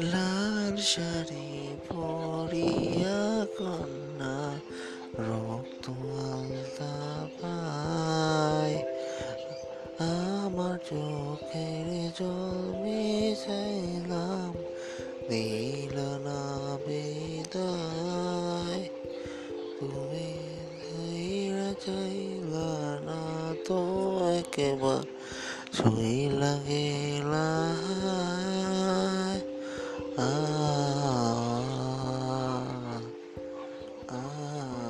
লাল শাড়ি পরিয়া কন্যা, রক্ত আলতা পায়। আমার চোখের জল মিশাইলাম দিল না বিদায়। তুমি চাইলা না তো একেবার ছুঁই ah, ah.